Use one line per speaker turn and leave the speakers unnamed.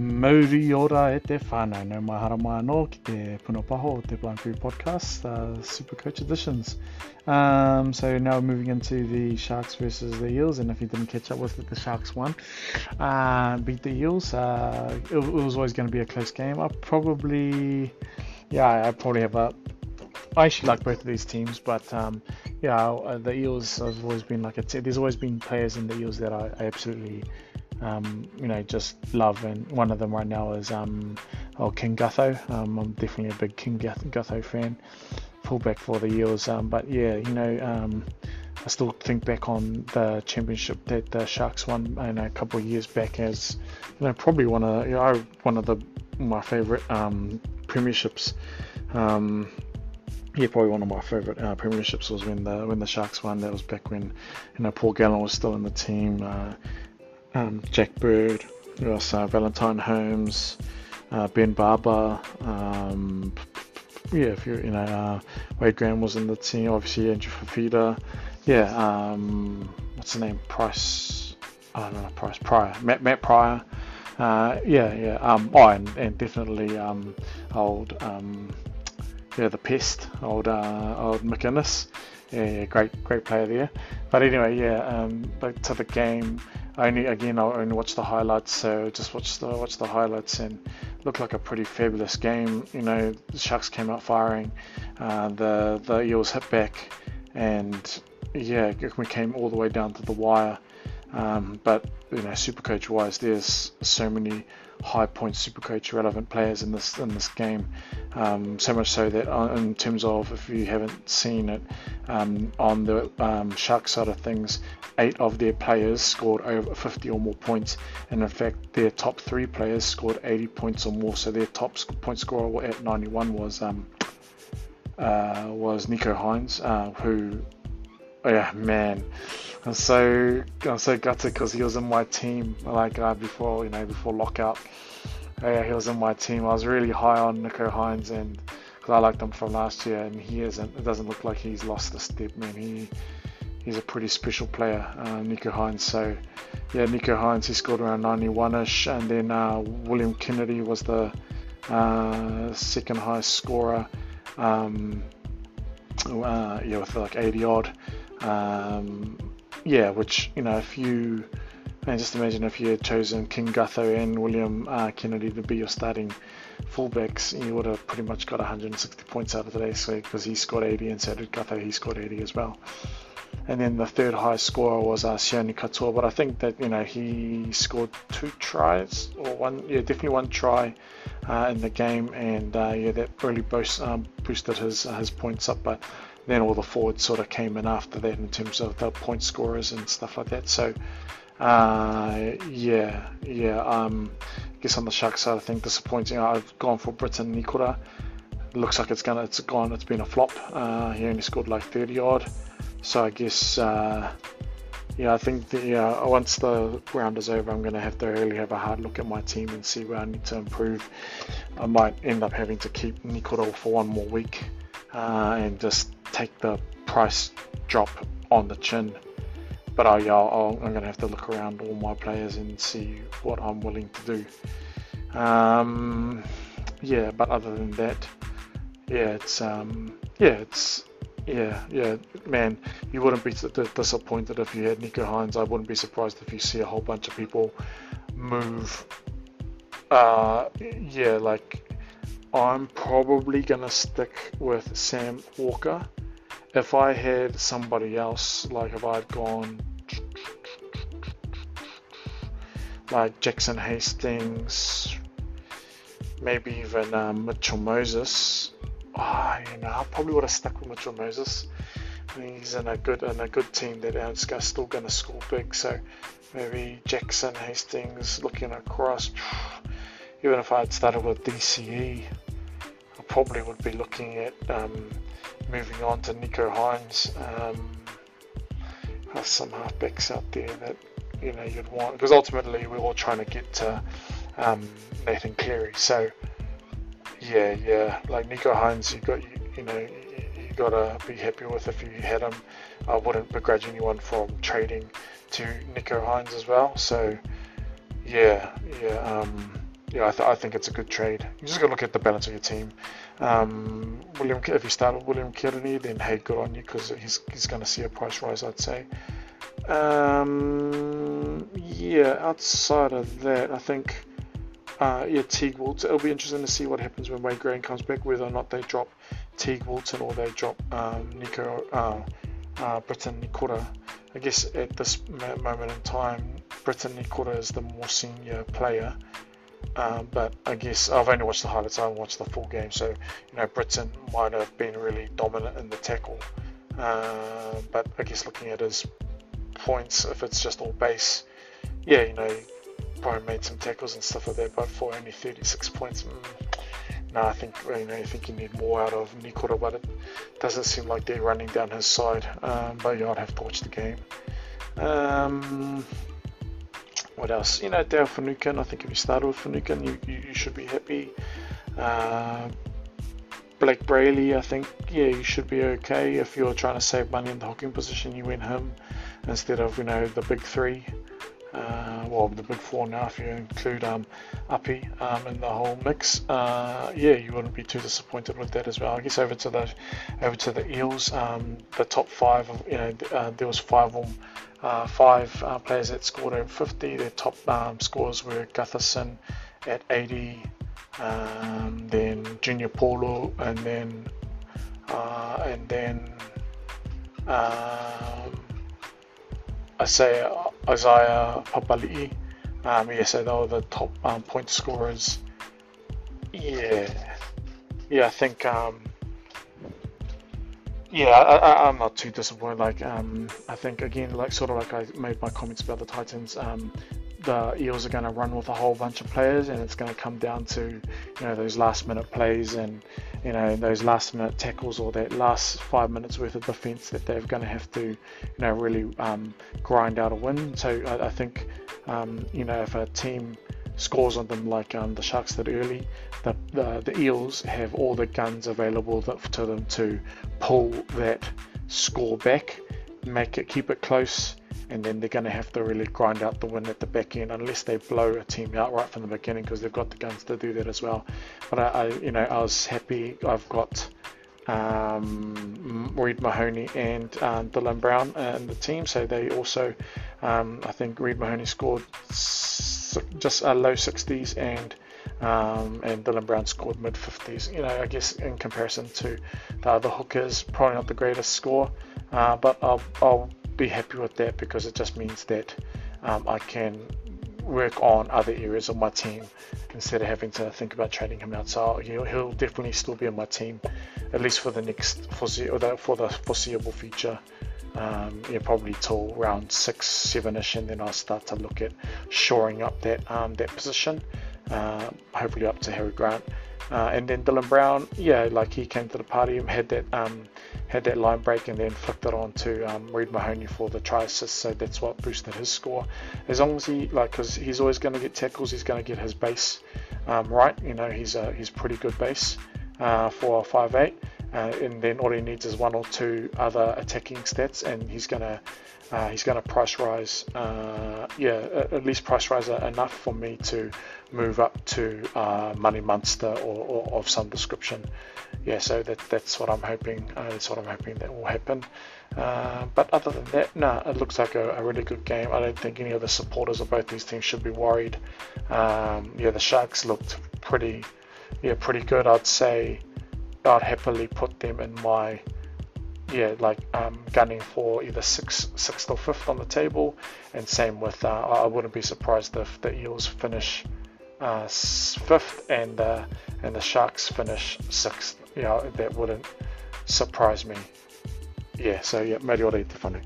Mauri ora e te whānau, mahara mai anō ki te punopaho o te Blind Free Podcast, uh, Super Coach Editions. Um, so now we're moving into the Sharks versus the Eels, and if you didn't catch up with it, the Sharks won, uh, beat the Eels. Uh, it, it was always going to be a close game. I probably, yeah, I probably have a I actually like both of these teams, but um, yeah, uh, the Eels have always been like a t- there's always been players in the Eels that I, I absolutely um, you know just love, and one of them right now is um, oh, King Gutho. Um, I'm definitely a big King Gutho fan, fullback for the Eels. Um, but yeah, you know. Um, I still think back on the championship that the Sharks won you know, a couple of years back as you know probably one of you know, one of the my favourite um, premierships. Um, yeah, probably one of my favourite uh, premierships was when the when the Sharks won. That was back when you know Paul Gallen was still in the team. Uh, um, Jack Bird, also Valentine Holmes, uh, Ben Barba. Um, yeah, if you you know uh, Wade Graham was in the team. Obviously Andrew Fifita. Yeah, um, what's the name? Price. I don't know, Price Prior. Matt Matt Prior. Uh, yeah, yeah. Um, oh, and, and definitely um, old. Um, yeah, the pest, old uh, old McInnes. Yeah, yeah, great great player there. But anyway, yeah, um, back to the game. Only again I only watched the highlights, so just watch the watch the highlights and looked like a pretty fabulous game. You know, the Sharks came out firing, uh, the the Eels hit back, and yeah, we came all the way down to the wire. Um, but you know, super coach wise, there's so many high point super coach relevant players in this in this game. Um, so much so that uh, in terms of if you haven't seen it um, on the um, Shark side of things, eight of their players scored over 50 or more points, and in fact their top three players scored 80 points or more. So their top point scorer at 91 was um, uh, was Nicho Hynes, uh, who yeah man I'm so I'm so gutted because he was in my team like uh, before you know before lockout. Yeah, he was in my team. I was really high on Nicho Hynes and because I liked him from last year, and he isn't. It doesn't look like he's lost a step, man. He he's a pretty special player, uh, Nicho Hynes. So yeah, Nicho Hynes he scored around 91ish, and then uh, William Kennedy was the uh, second highest scorer. Um, uh, yeah, with like 80 odd. Um, yeah, which you know, if you and just imagine if you had chosen King Gutho and William uh, Kennedy to be your starting fullbacks, you would have pretty much got 160 points out of today. So because he scored 80 and so did Gutho, he scored 80 as well. And then the third highest scorer was uh, Sione Katoa, but I think that you know he scored two tries or one, yeah, definitely one try uh, in the game, and uh, yeah, that really boost, um, boosted his his points up. But then all the forwards sort of came in after that in terms of the point scorers and stuff like that. So, uh, yeah, yeah. Um, I guess on the Shark side, I think disappointing. I've gone for Briton Nikora. Looks like it's gonna, it's gone. It's been a flop. Uh, he only scored like 30 odd. So I guess, uh, yeah, I think the, yeah, once the round is over, I'm gonna have to really have a hard look at my team and see where I need to improve. I might end up having to keep Nikora for one more week uh, and just take the price drop on the chin. But I, i am going to have to look around all my players and see what I'm willing to do. Um, yeah, but other than that, yeah, it's um, yeah, it's yeah, yeah, man. You wouldn't be disappointed if you had Nicho Hynes. I wouldn't be surprised if you see a whole bunch of people move. Uh, yeah, like I'm probably gonna stick with Sam Walker if I had somebody else, like if I'd gone like Jackson Hastings, maybe even um, Mitchell Moses, oh, you know, I probably would have stuck with Mitchell Moses. I he's in a good in a good team that is still going to score big. So maybe Jackson Hastings looking across. Even if I had started with DCE, I probably would be looking at um, moving on to Nicho Hynes. um, have some halfbacks out there that you know you'd want because ultimately we're all trying to get to um, Nathan Cleary. So yeah, yeah, like Nicho Hynes, you got you, you know you, you gotta be happy with if you had him. I wouldn't begrudge anyone from trading to Nicho Hynes as well. So yeah, yeah. Um, yeah, I, th- I, think it's a good trade. You just got to look at the balance of your team. Um, William, if you start with William Kearney, then hey, good on you because he's he's going to see a price rise, I'd say. Um, yeah, outside of that, I think uh, yeah, Teig Wilton. It'll be interesting to see what happens when Wade Graham comes back, whether or not they drop Teig Wilton or they drop um, Nico uh, uh. I guess at this moment in time, Briton Nikora is the more senior player. Um, but I guess I've only watched the highlights. I haven't watched the full game, so you know Briton might have been really dominant in the tackle. Uh, but I guess looking at his points, if it's just all base, yeah, you know, probably made some tackles and stuff like that. But for only 36 points, mm, no, I think you know I think you need more out of Nikora, but it doesn't seem like they're running down his side. Um, but yeah, I'd have to watch the game. Um, what else? You know, Dale Finucane. I think if you start with Finucane, you, you, you should be happy. Uh, Blayke Brailey, I think, yeah, you should be okay. If you're trying to save money in the hooking position, you win him instead of, you know, the big three. Uh, well, the big four now, if you include um, Uppy um, in the whole mix. Uh, yeah, you wouldn't be too disappointed with that as well. I guess over to the over to the Eels, um, the top five, you know, uh, there was five of them uh, five uh, players that scored over 50. Their top um, scores were Gutherson at 80, um, then Junior Paulo, and then uh, and then um, I say Isaiah Papali'i. Um, yeah, so they were the top um, point scorers. Yeah, yeah, I think um, yeah, I, am not too disappointed. Like, um, I think again, like sort of like I made my comments about the Titans. Um, the Eels are going to run with a whole bunch of players, and it's going to come down to you know those last minute plays and you know those last minute tackles or that last five minutes worth of defence that they're going to have to you know really um, grind out a win. So I, I think um, you know if a team scores on them like um, the Sharks did early. The, the, the Eels have all the guns available to them to pull that score back, make it keep it close, and then they're going to have to really grind out the win at the back end unless they blow a team out right from the beginning because they've got the guns to do that as well. But I, I you know, I was happy. I've got um, Reed Mahoney and uh, Dylan Brown in the team, so they also, um, I think Reed Mahoney scored just a low 60s and um, and Dylan Brown scored mid 50s. You know, I guess in comparison to the other hookers, probably not the greatest score, uh, but I'll, I'll be happy with that because it just means that um, I can work on other areas of my team instead of having to think about trading him out. So he'll, he'll definitely still be on my team, at least for the next foresee- or the, for the foreseeable future um, yeah, probably till round six, seven-ish, and then I'll start to look at shoring up that um, that position. Uh, hopefully up to Harry Grant, uh, and then Dylan Brown. Yeah, like he came to the party, had that um, had that line break, and then flicked it on to um, Reed Mahoney for the try assist. So that's what boosted his score. As long as he like, because he's always going to get tackles, he's going to get his base um, right. You know, he's a he's pretty good base uh, for five eight uh, and then all he needs is one or two other attacking stats, and he's gonna uh, he's gonna price rise. Uh, yeah, at least price rise enough for me to move up to uh, money monster or, or, of some description. Yeah, so that that's what I'm hoping. Uh, that's what I'm hoping that will happen. Uh, but other than that, no, nah, it looks like a, a, really good game. I don't think any of the supporters of both these teams should be worried. Um, yeah, the Sharks looked pretty, yeah, pretty good. I'd say I'd happily put them in my yeah like um, gunning for either sixth, sixth or fifth on the table, and same with uh, I wouldn't be surprised if the Eels finish uh, fifth and uh, and the Sharks finish sixth. You know that wouldn't surprise me. Yeah, so yeah, Mario Te Whanu.